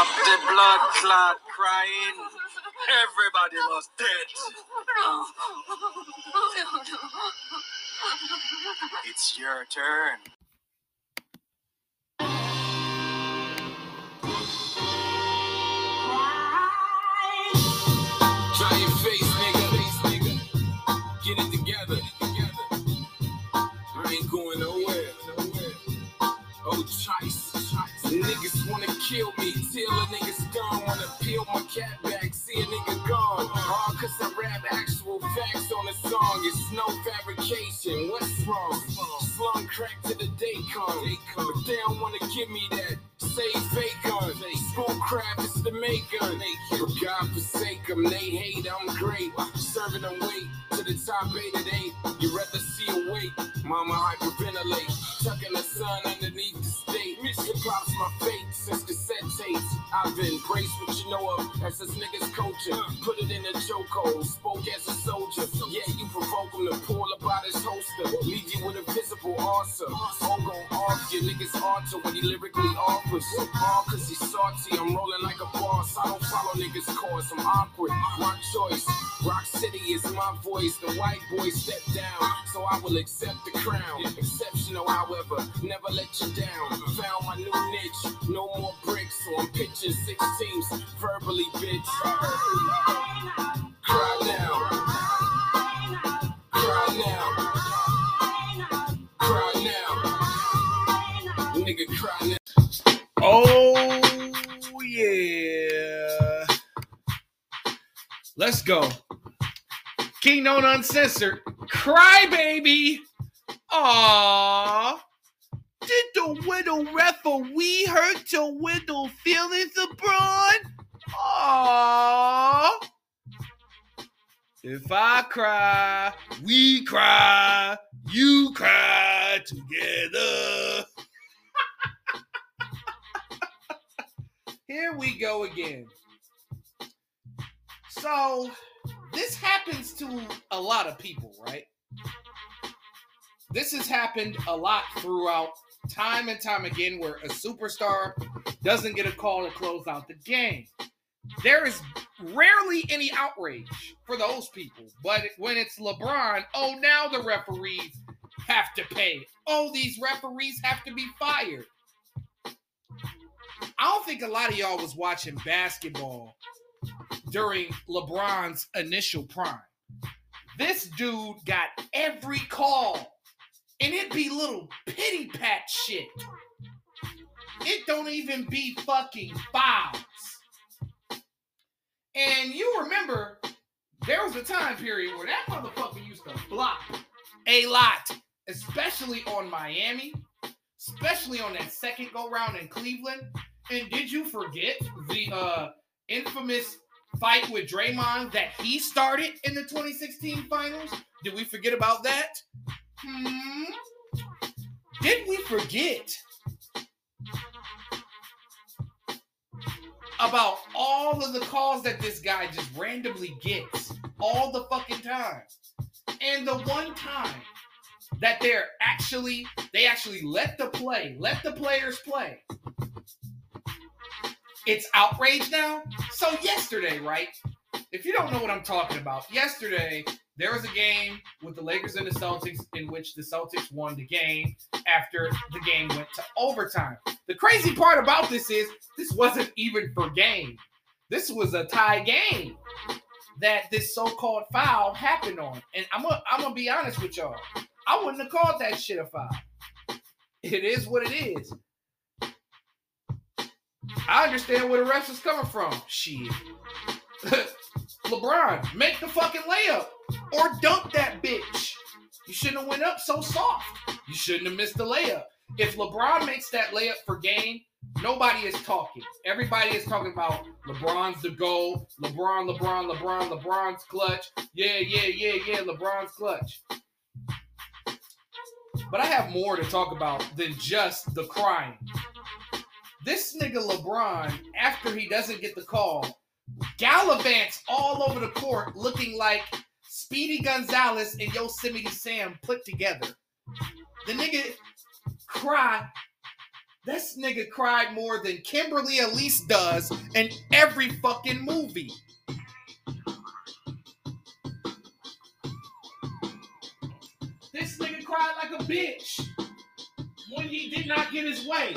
Stop the blood clot crying. Everybody was dead. It's your turn. My cat back, see a nigga gone. All cause I rap actual facts on a song. It's no fabrication. What's wrong? Slung crack to the day come. But they don't wanna give me that. Say fake gun. School crap is the make gun. God forsake them, they hate, I'm great. Serving them weight to the top eight at eight. You rather see a weight. Mama hyperventilate. Tucking the sun underneath the state. Hip hop's my fate since I've embraced what you know of as this nigga's culture. Put it in a chokehold. Spoke as a soldier. Yeah, you provoke him to pull about his holster. Leave you with a visible ulcer. All gon' off your niggas altar when he lyrically offers. All cause he's salty. I'm rolling like a boss. I don't follow niggas' course. I'm awkward. My choice. Rock City is my voice. The white boy step down. So I will accept the crown. Exceptional, however. Never let you down. Found my new niche. No more bricks. I'm pitching six teams. Verbally, bitch. Cry now. Cry now. Cry now. Nigga, cry now. Oh yeah. Let's go. Kingknown Uncensored. Cry baby. Aww. Widow referee hurt your widow feelings, LeBron? Aww. If I cry, we cry, you cry together. Here we go again. So, this happens to a lot of people, right? This has happened a lot throughout time and time again where a superstar doesn't get a call to close out the game. There is rarely any outrage for those people, but when it's LeBron, oh, now the referees have to pay. Oh, these referees have to be fired. I don't think a lot of y'all was watching basketball during LeBron's initial prime. This dude got every call, and it be little pity pat shit. It don't even be fucking fouls. And you remember there was a time period where that motherfucker used to block a lot, especially on Miami, especially on that second go round in Cleveland. And did you forget the uh, infamous fight with Draymond that he started in the 2016 finals? Did we forget about that? Hmm. Did we forget about all of the calls that this guy just randomly gets all the fucking time? And the one time that they're actually they actually let the play, let the players play. It's outrage now. So yesterday, right? If you don't know what I'm talking about, yesterday there was a game with the Lakers and the Celtics in which the Celtics won the game after the game went to overtime. The crazy part about this is this wasn't even for game. This was a tie game that this so-called foul happened on. And I'm gonna I'm gonna be honest with y'all. I wouldn't have called that shit a foul. It is what it is. I understand where the refs is coming from. Shit. LeBron, make the fucking layup or dunk that bitch. You shouldn't have went up so soft. You shouldn't have missed the layup. If LeBron makes that layup for game, nobody is talking. Everybody is talking about LeBron's the goal. LeBron, LeBron, LeBron, LeBron's clutch. Yeah, yeah, yeah, yeah, LeBron's clutch. But I have more to talk about than just the crying. This nigga LeBron, after he doesn't get the call, gallivants all over the court looking like Speedy Gonzalez and Yosemite Sam put together. The nigga cried. This nigga cried more than Kimberly Elise does in every fucking movie. This nigga cried like a bitch when he did not get his way.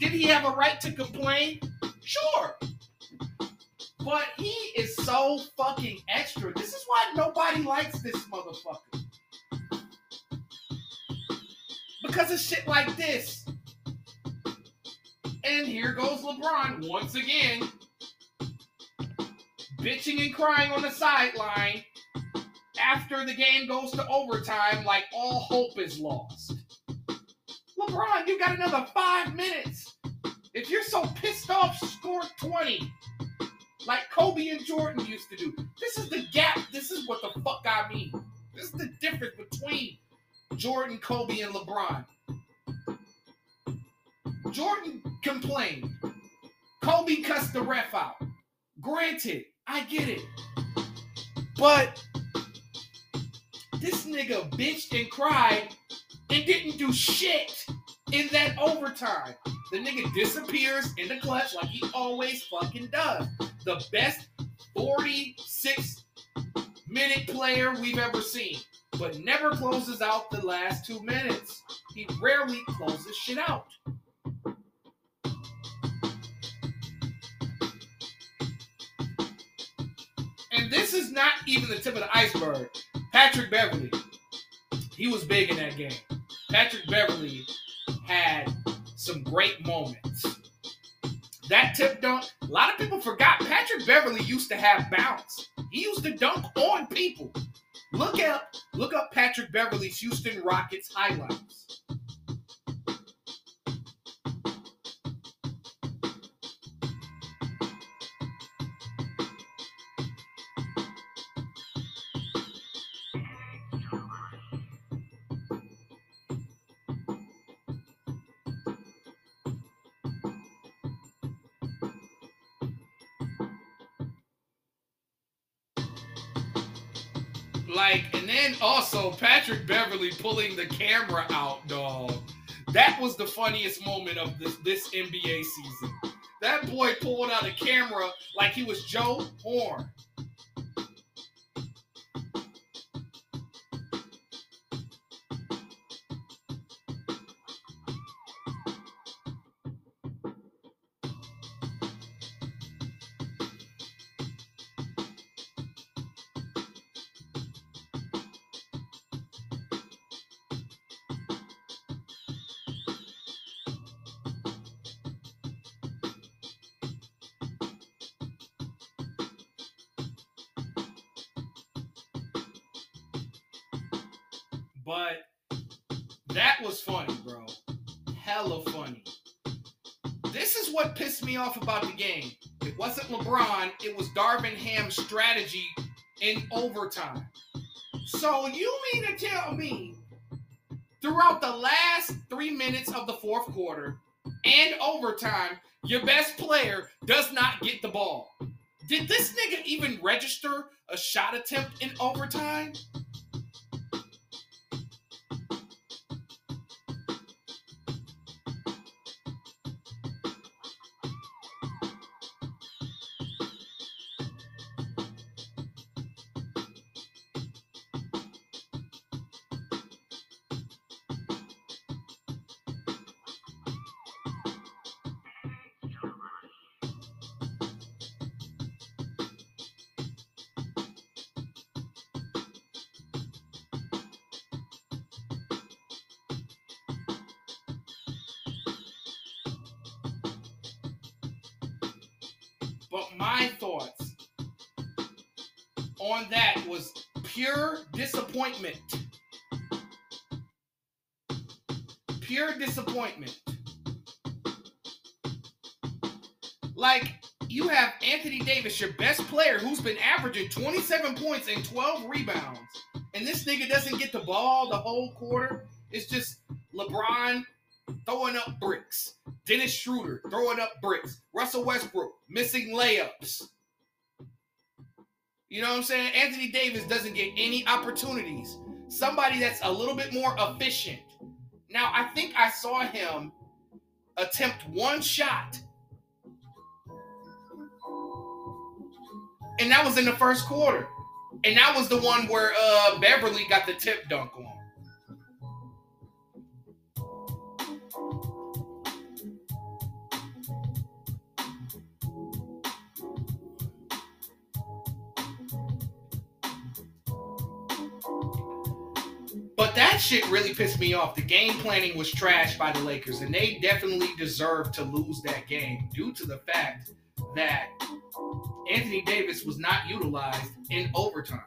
Did he have a right to complain? Sure. But he is so fucking extra. This is why nobody likes this motherfucker. Because of shit like this. And here goes LeBron once again, bitching and crying on the sideline after the game goes to overtime, like all hope is lost. LeBron, you got another five minutes. If you're so pissed off, score 20. Like Kobe and Jordan used to do. This is the gap. This is what the fuck I mean. This is the difference between Jordan, Kobe, and LeBron. Jordan complained. Kobe cussed the ref out. Granted, I get it. But this nigga bitched and cried and didn't do shit in that overtime. The nigga disappears in the clutch like he always fucking does. The best 46 minute player we've ever seen, but never closes out the last two minutes. He rarely closes shit out. And this is not even the tip of the iceberg. Patrick Beverley, he was big in that game. Patrick Beverley had some great moments. That tip dunk, a lot of people forgot Patrick Beverley used to have bounce. He used to dunk on people. Look up, look up Patrick Beverley's Houston Rockets highlights. Patrick Beverley pulling the camera out, dog. That was the funniest moment of this this NBA season. That boy pulled out a camera like he was Joe Horn. But that was funny, bro. Hella funny. This is what pissed me off about the game. It wasn't LeBron, it was Darvin Ham's strategy in overtime. So you mean to tell me throughout the last three minutes of the fourth quarter and overtime, your best player does not get the ball? Did this nigga even register a shot attempt in overtime? But my thoughts on that was pure disappointment. Pure disappointment. Like, you have Anthony Davis, your best player, who's been averaging 27 points and 12 rebounds, and this nigga doesn't get the ball the whole quarter. It's just LeBron throwing up bricks. Dennis Schroeder throwing up bricks. Russell Westbrook missing layups. You know what I'm saying? Anthony Davis doesn't get any opportunities. Somebody that's a little bit more efficient. Now, I think I saw him attempt one shot. And that was in the first quarter. And that was the one where uh, Beverley got the tip dunk on. That shit really pissed me off. The game planning was trashed by the Lakers, and they definitely deserved to lose that game due to the fact that Anthony Davis was not utilized in overtime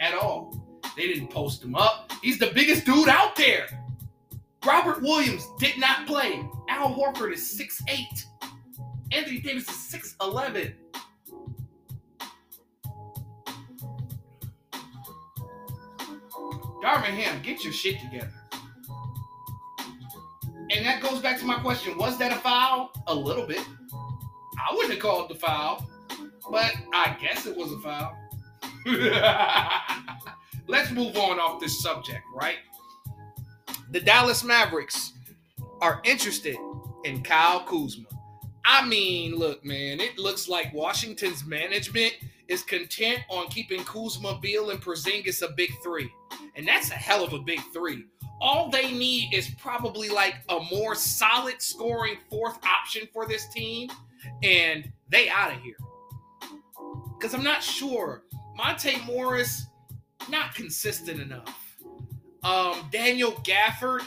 at all. They didn't post him up. He's the biggest dude out there. Robert Williams did not play. Al Horford is 6'8. Anthony Davis is 6'11. Darvin Ham, get your shit together. And that goes back to my question was that a foul? A little bit. I wouldn't have called the foul, but I guess it was a foul. Let's move on off this subject, right? The Dallas Mavericks are interested in Kyle Kuzma. I mean, look, man, it looks like Washington's management is content on keeping Kuzma, Beal, and Porzingis a big three. And that's a hell of a big three. All they need is probably like a more solid scoring fourth option for this team, and they out of here. Because I'm not sure. Monte Morris, not consistent enough. Um, Daniel Gafford,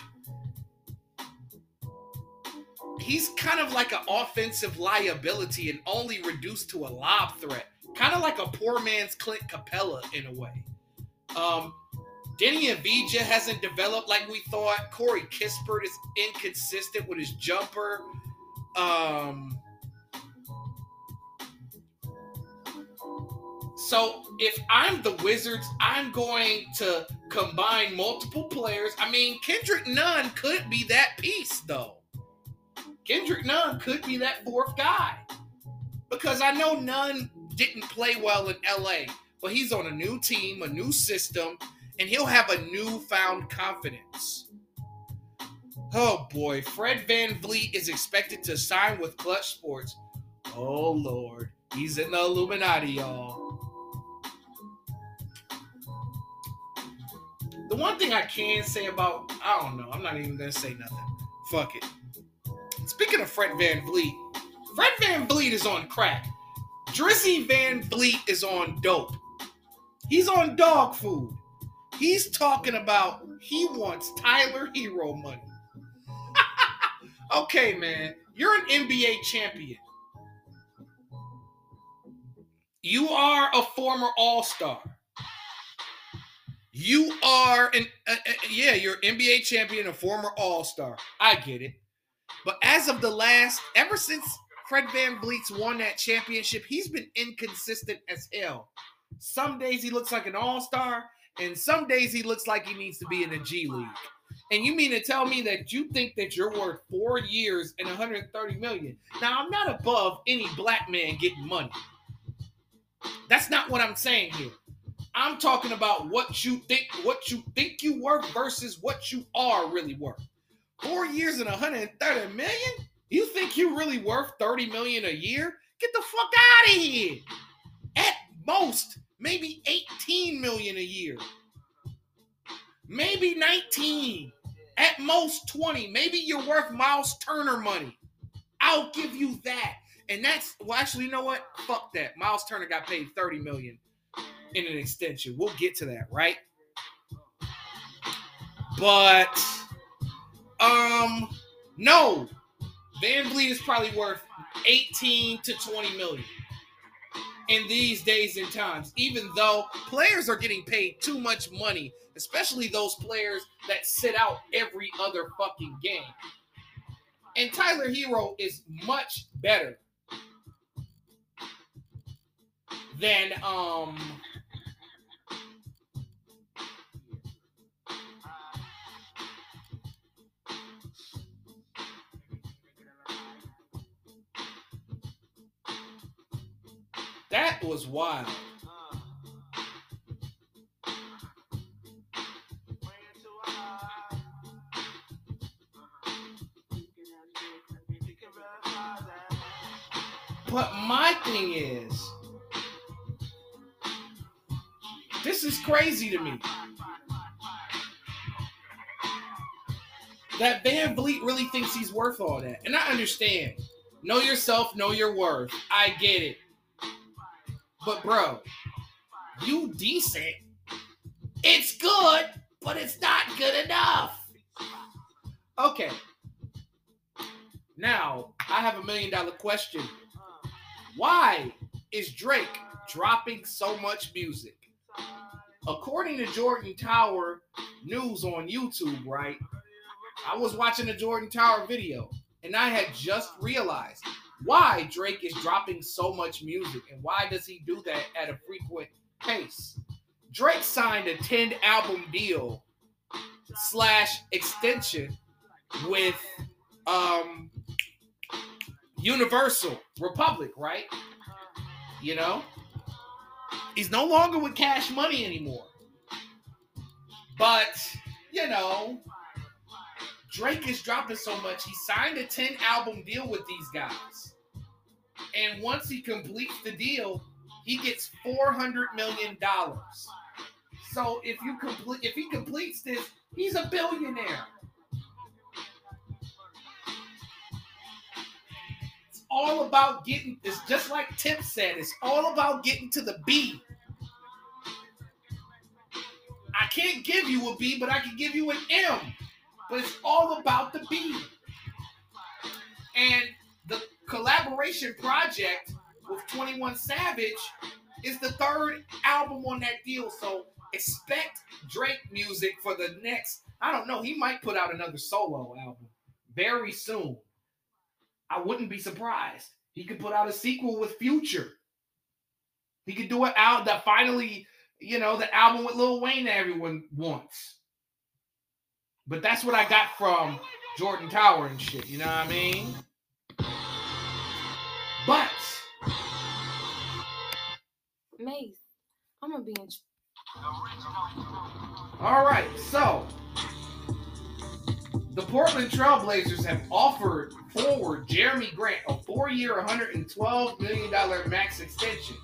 he's kind of like an offensive liability and only reduced to a lob threat. Kind of like a poor man's Clint Capela in a way. Um, Deni Avdija hasn't developed like we thought. Corey Kispert is inconsistent with his jumper. Um, so if I'm the Wizards, I'm going to combine multiple players. I mean, Kendrick Nunn could be that piece, though. Kendrick Nunn could be that fourth guy. Because I know Nunn didn't play well in LA, but he's on a new team, a new system, and he'll have a newfound confidence. Oh boy, Fred VanVleet is expected to sign with Klutch Sports. Oh Lord, he's in the Illuminati, y'all. The one thing I can say about, I don't know, I'm not even gonna say nothing. Fuck it. Speaking of Fred VanVleet, Fred VanVleet is on crack. Drizzy VanVleet is on dope. He's on dog food. He's talking about he wants Tyler Herro money. okay, man, you're an NBA champion. You are a former All Star. You are an uh, uh, yeah, you're NBA champion, a former All Star. I get it, but as of the last, ever since Fred VanVleet's won that championship, he's been inconsistent as hell. Some days he looks like an All Star, and some days he looks like he needs to be in the G League. And you mean to tell me that you think that you're worth four years and 130 million? Now I'm not above any black man getting money. That's not what I'm saying here. I'm talking about what you think, what you think you worth versus what you are really worth. Four years and 130 million? You think you really worth 30 million a year? Get the fuck out of here. At most, maybe 18 million a year. Maybe 19. At most 20. Maybe you're worth Myles Turner money. I'll give you that. And that's well, actually, you know what? Fuck that. Myles Turner got paid 30 million in an extension. We'll get to that, right? But um no. VanVleet is probably worth 18 to 20 million in these days and times, even though players are getting paid too much money, especially those players that sit out every other fucking game. And Tyler Herro is much better than um Was wild. But my thing is, this is crazy to me. That VanVleet really thinks he's worth all that. And I understand. Know yourself, know your worth. I get it. But bro, you decent. It's good, but it's not good enough. Okay. Now, I have a million dollar question. Why is Drake dropping so much music? According to Jordan Tower News on YouTube, right? I was watching the Jordan Tower video and I had just realized why Drake is dropping so much music and why does he do that at a frequent pace. Drake signed a 10 album deal slash extension with um Universal Republic, right? You know, he's no longer with Cash Money anymore. But, you know, Drake is dropping so much. He signed a 10 album deal with these guys. And once he completes the deal, he gets 400 million dollars. So if you complete if he completes this, he's a billionaire. It's all about getting it's just like Tip said, it's all about getting to the B. I can't give you a B, but I can give you an M. But it's all about the B. And the collaboration project with 21 Savage is the third album on that deal. So expect Drake music for the next, I don't know, he might put out another solo album very soon. I wouldn't be surprised. He could put out a sequel with Future. He could do it out that finally, you know, the album with Lil Wayne that everyone wants. But that's what I got from Jordan Tower and shit, you know what I mean? But Mace, I'm gonna be in. all right, so the Portland Trailblazers have offered forward Jerami Grant a four-year, 112 million dollar max extension.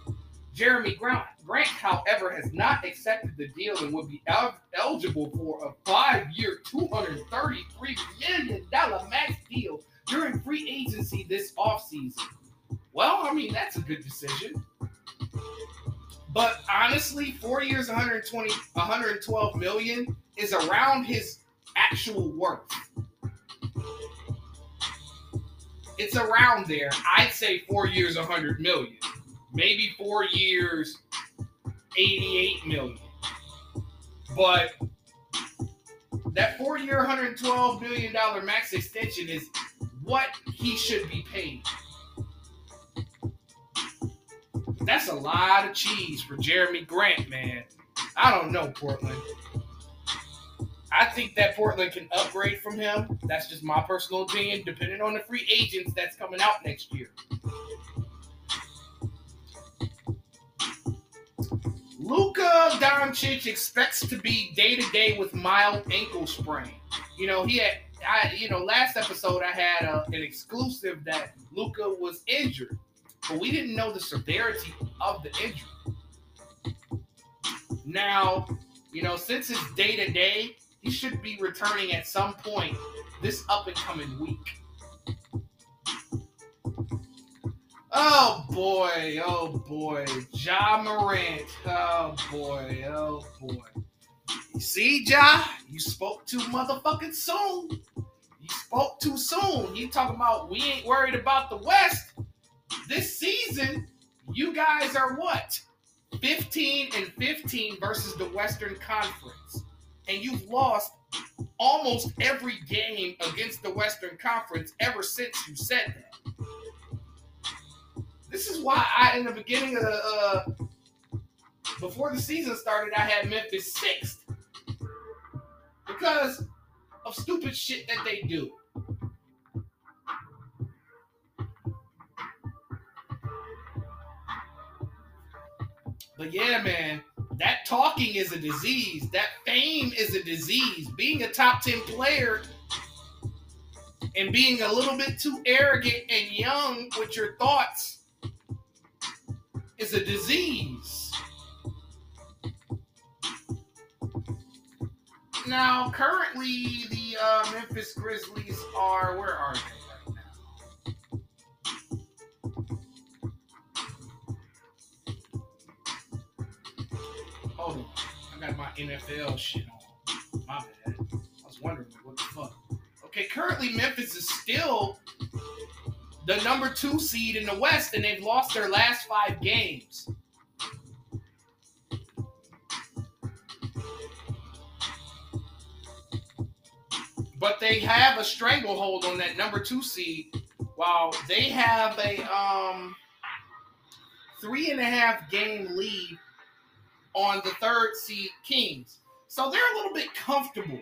Jerami Grant, Grant, however, has not accepted the deal and would be el- eligible for a five-year, 233 million dollar max deal during free agency this offseason. Well, I mean, that's a good decision. But honestly, four years, 120, 112 million is around his actual worth. It's around there. I'd say four years, 100 million. Maybe four years, 88 million. But that four year, 112 million dollar max extension is what he should be paid. That's a lot of cheese for Jerami Grant, man. I don't know, Portland. I think that Portland can upgrade from him. That's just my personal opinion, depending on the free agents that's coming out next year. Luka Doncic expects to be day to day with mild ankle sprain. You know, he had, I, you know, last episode I had a, an exclusive that Luka was injured, but we didn't know the severity of the injury. Now, you know, since it's day to day, he should be returning at some point this up and coming week. Oh boy, oh boy, Ja Morant. Oh boy, oh boy. You see, Ja, you spoke too motherfucking soon. You spoke too soon. You talking about we ain't worried about the West. This season, you guys are what? 15 and 15 versus the Western Conference. And you've lost almost every game against the Western Conference ever since you said that. This is why I, in the beginning of the, uh, before the season started, I had Memphis sixth because of stupid shit that they do. But yeah, man, that talking is a disease. That fame is a disease. Being a top 10 player and being a little bit too arrogant and young with your thoughts is a disease. Now, currently, the uh, Memphis Grizzlies are where are they I got my NFL shit on. My bad. I was wondering what the fuck. Okay, currently Memphis is still the number two seed in the West, and they've lost their last five games. But they have a stranglehold on that number two seed, while they have a um three and a half game lead on the third seed Kings. So they're a little bit comfortable.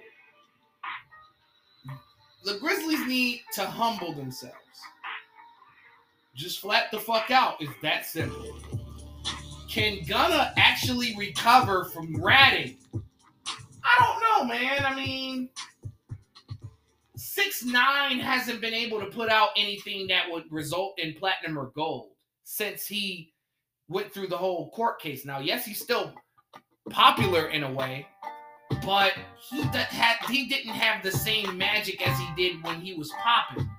The Grizzlies need to humble themselves. Just flat the fuck out. It's that simple. Can Gunna actually recover from ratting? I don't know, man. I mean, six nine hasn't been able to put out anything that would result in platinum or gold since he went through the whole court case. Now, yes, he's still popular in a way, but he had he didn't have the same magic as he did when he was popping.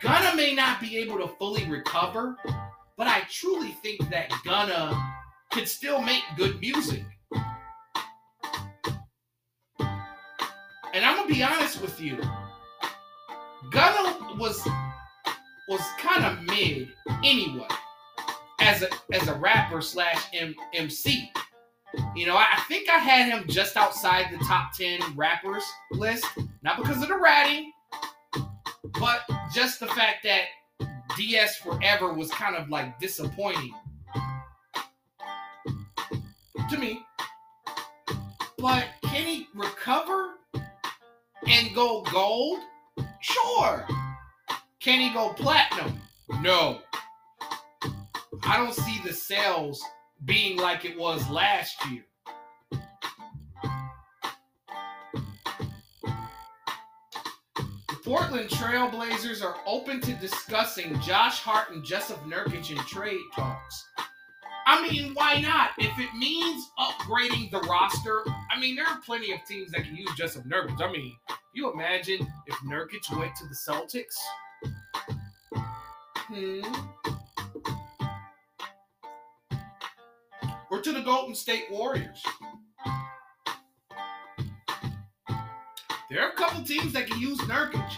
Gunna may not be able to fully recover, but I truly think that Gunna could still make good music. And I'm gonna be honest with you, Gunna was was kind of mid anyway as a as a rapper slash MC. You know, I, think I had him just outside the top ten rappers list, not because of the ratting, but just the fact that DS Forever was kind of like disappointing to me. But can he recover and go gold? Sure. Can he go platinum? No. I don't see the sales being like it was last year. The Portland Trailblazers are open to discussing Josh Hart and Jusuf Nurkic in trade talks. I mean, why not? If it means upgrading the roster, I mean, there are plenty of teams that can use Jusuf Nurkic. I mean, you imagine if Nurkic went to the Celtics? Hmm. To the Golden State Warriors. There are a couple teams that can use Nurkic.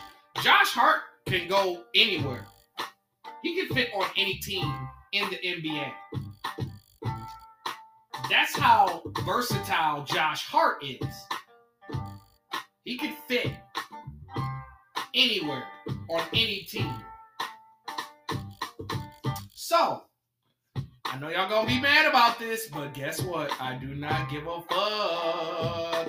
Josh Hart can go anywhere. He can fit on any team in the NBA. That's how versatile Josh Hart is. He can fit anywhere on any team. So, I know y'all gonna be mad about this, but guess what? I do not give a fuck.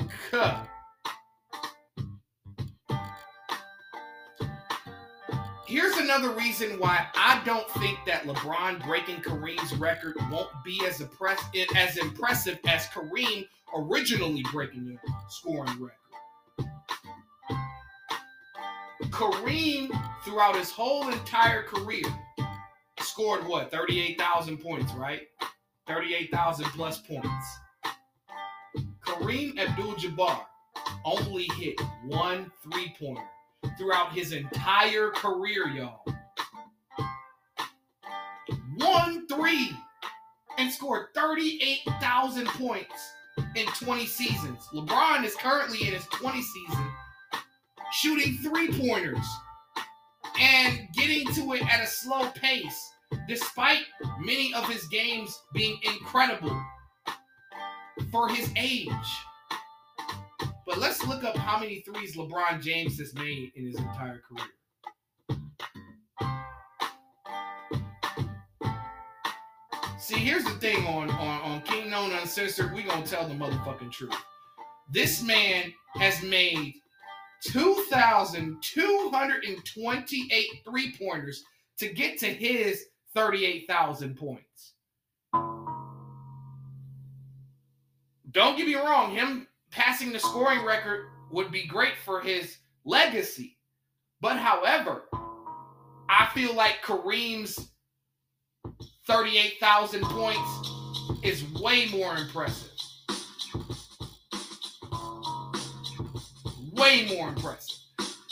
Here's another reason why I don't think that LeBron breaking Kareem's record won't be as, impress- as impressive as Kareem originally breaking the scoring record. Kareem, throughout his whole entire career, scored what 38,000 points, right? 38,000 plus points. Kareem Abdul-Jabbar only hit one three-pointer throughout his entire career, y'all. One three and scored 38,000 points in 20 seasons. LeBron is currently in his 20 season shooting three-pointers and getting to it at a slow pace despite many of his games being incredible for his age. But let's look up how many threes LeBron James has made in his entire career. See, here's the thing on, on, on King Known Uncensored, we gonna tell the motherfucking truth. This man has made 2,228 three-pointers to get to his 38,000 points. Don't get me wrong, him passing the scoring record would be great for his legacy. But however, I feel like Kareem's 38,000 points is way more impressive. Way more impressive.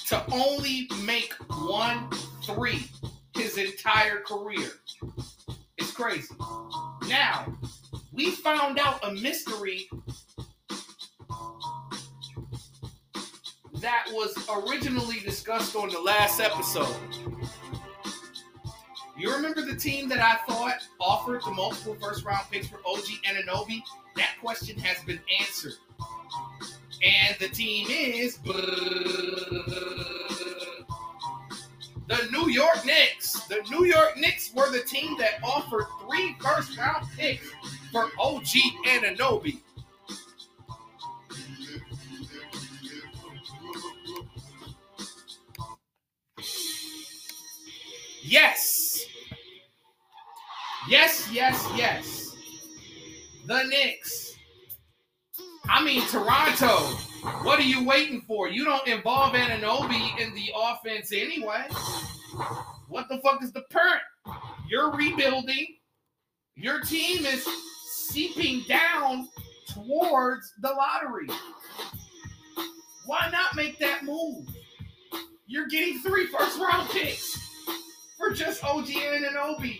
To only make one three his entire career It's crazy. Now, we found out a mystery that was originally discussed on the last episode. You remember the team that I thought offered the multiple first round picks for OG Anunoby? That question has been answered. And the team is the New York Knicks. The New York Knicks were the team that offered three first round picks for OG Anunoby. Yes. Yes, yes, yes. The Knicks. I mean, Toronto. What are you waiting for? You don't involve Anunoby in the offense anyway. What the fuck is the point? You're rebuilding. Your team is seeping down towards the lottery. Why not make that move? You're getting three first round picks for just OG Anunoby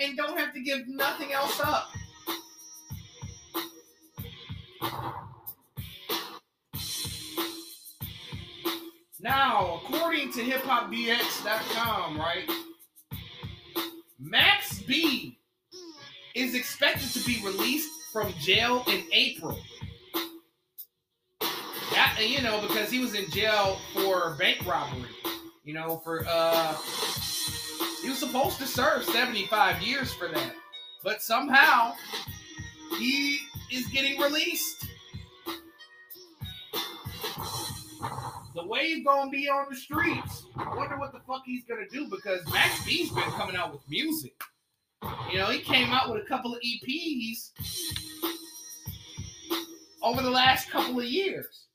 and don't have to give nothing else up. Now, according to hiphopdx.com, right, Max B is expected to be released from jail in April. That you know because he was in jail for bank robbery. You know for uh he was supposed to serve 75 years for that. But somehow he is getting released. The way gonna be on the streets. I wonder what the fuck he's gonna do because Max B's been coming out with music. You know, he came out with a couple of EPs over the last couple of years.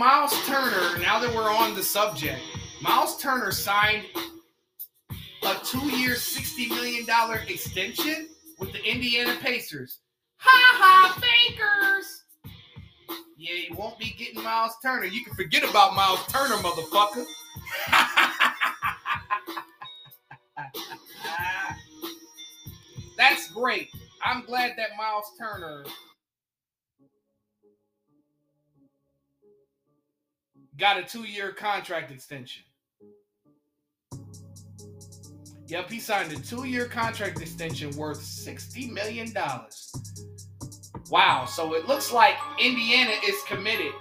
Myles Turner, now that we're on the subject, Myles Turner signed a two year, $60 million extension with the Indiana Pacers. Ha ha, fakers! Yeah, you won't be getting Myles Turner. You can forget about Myles Turner, motherfucker. That's great. I'm glad that Myles Turner got a two year contract extension. Yep, he signed a two year contract extension worth $60 million. Wow, so it looks like Indiana is committed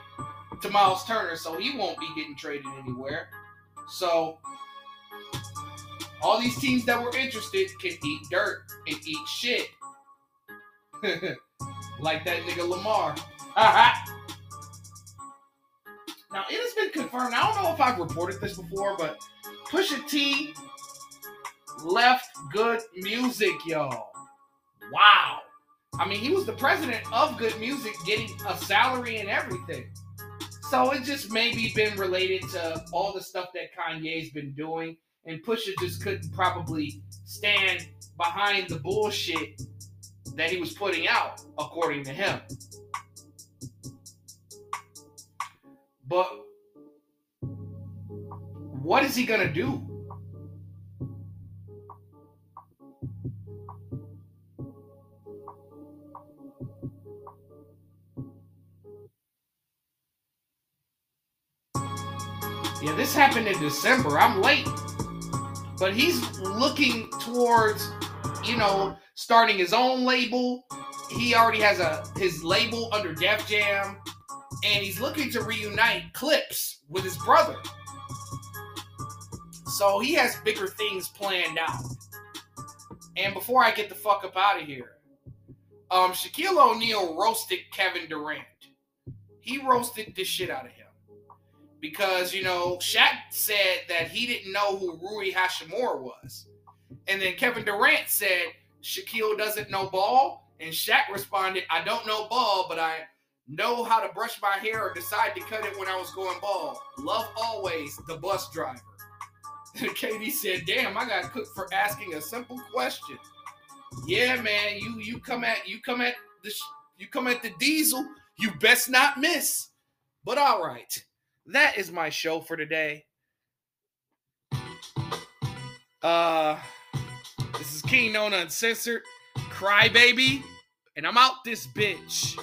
to Myles Turner, so he won't be getting traded anywhere. So, all these teams that were interested can eat dirt and eat shit. like that nigga Lamar. Now it has been confirmed. I don't know if I've reported this before, but Pusha T left Good Music, y'all. Wow. I mean, he was the president of Good Music, getting a salary and everything. So it just maybe been related to all the stuff that Kanye's been doing, and Pusha just couldn't probably stand behind the bullshit that he was putting out, according to him. But what is he going to do? Yeah, this happened in December. I'm late. But he's looking towards, you know, starting his own label. He already has a his label under Def Jam and he's looking to reunite Clipse with his brother. So he has bigger things planned out. And before I get the fuck up out of here, um, Shaquille O'Neal roasted Kevin Durant. He roasted the shit out of him. because you know Shaq said that he didn't know who Rui Hachimura was, and then Kevin Durant said Shaquille doesn't know ball, and Shaq responded, "I don't know ball, but I know how to brush my hair or decide to cut it when I was going bald. Love always, the bus driver." KD said, "Damn, I got cooked for asking a simple question." Yeah, man, you you come at you come at the you come at the diesel, you best not miss. But all right, that is my show for today. Uh, this is Kingknown Uncensored, Crybaby, and I'm out this bitch.